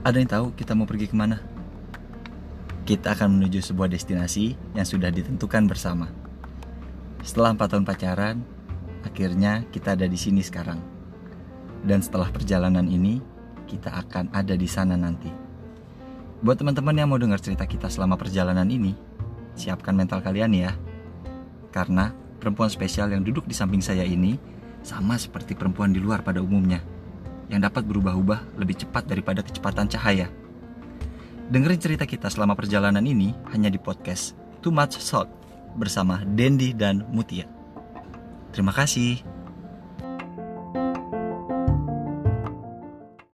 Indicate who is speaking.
Speaker 1: Ada yang tahu kita mau pergi ke mana? Kita akan menuju sebuah destinasi yang sudah ditentukan bersama. Setelah empat tahun pacaran, akhirnya kita ada di sini sekarang. Dan setelah perjalanan ini, kita akan ada di sana nanti. Buat teman-teman yang mau dengar cerita kita selama perjalanan ini, siapkan mental kalian ya. Karena perempuan spesial yang duduk di samping saya ini sama seperti perempuan di luar pada umumnya yang dapat berubah-ubah lebih cepat daripada kecepatan cahaya. Dengerin cerita kita selama perjalanan ini hanya di podcast Too Much Salt bersama Dendi dan Mutia. Terima kasih.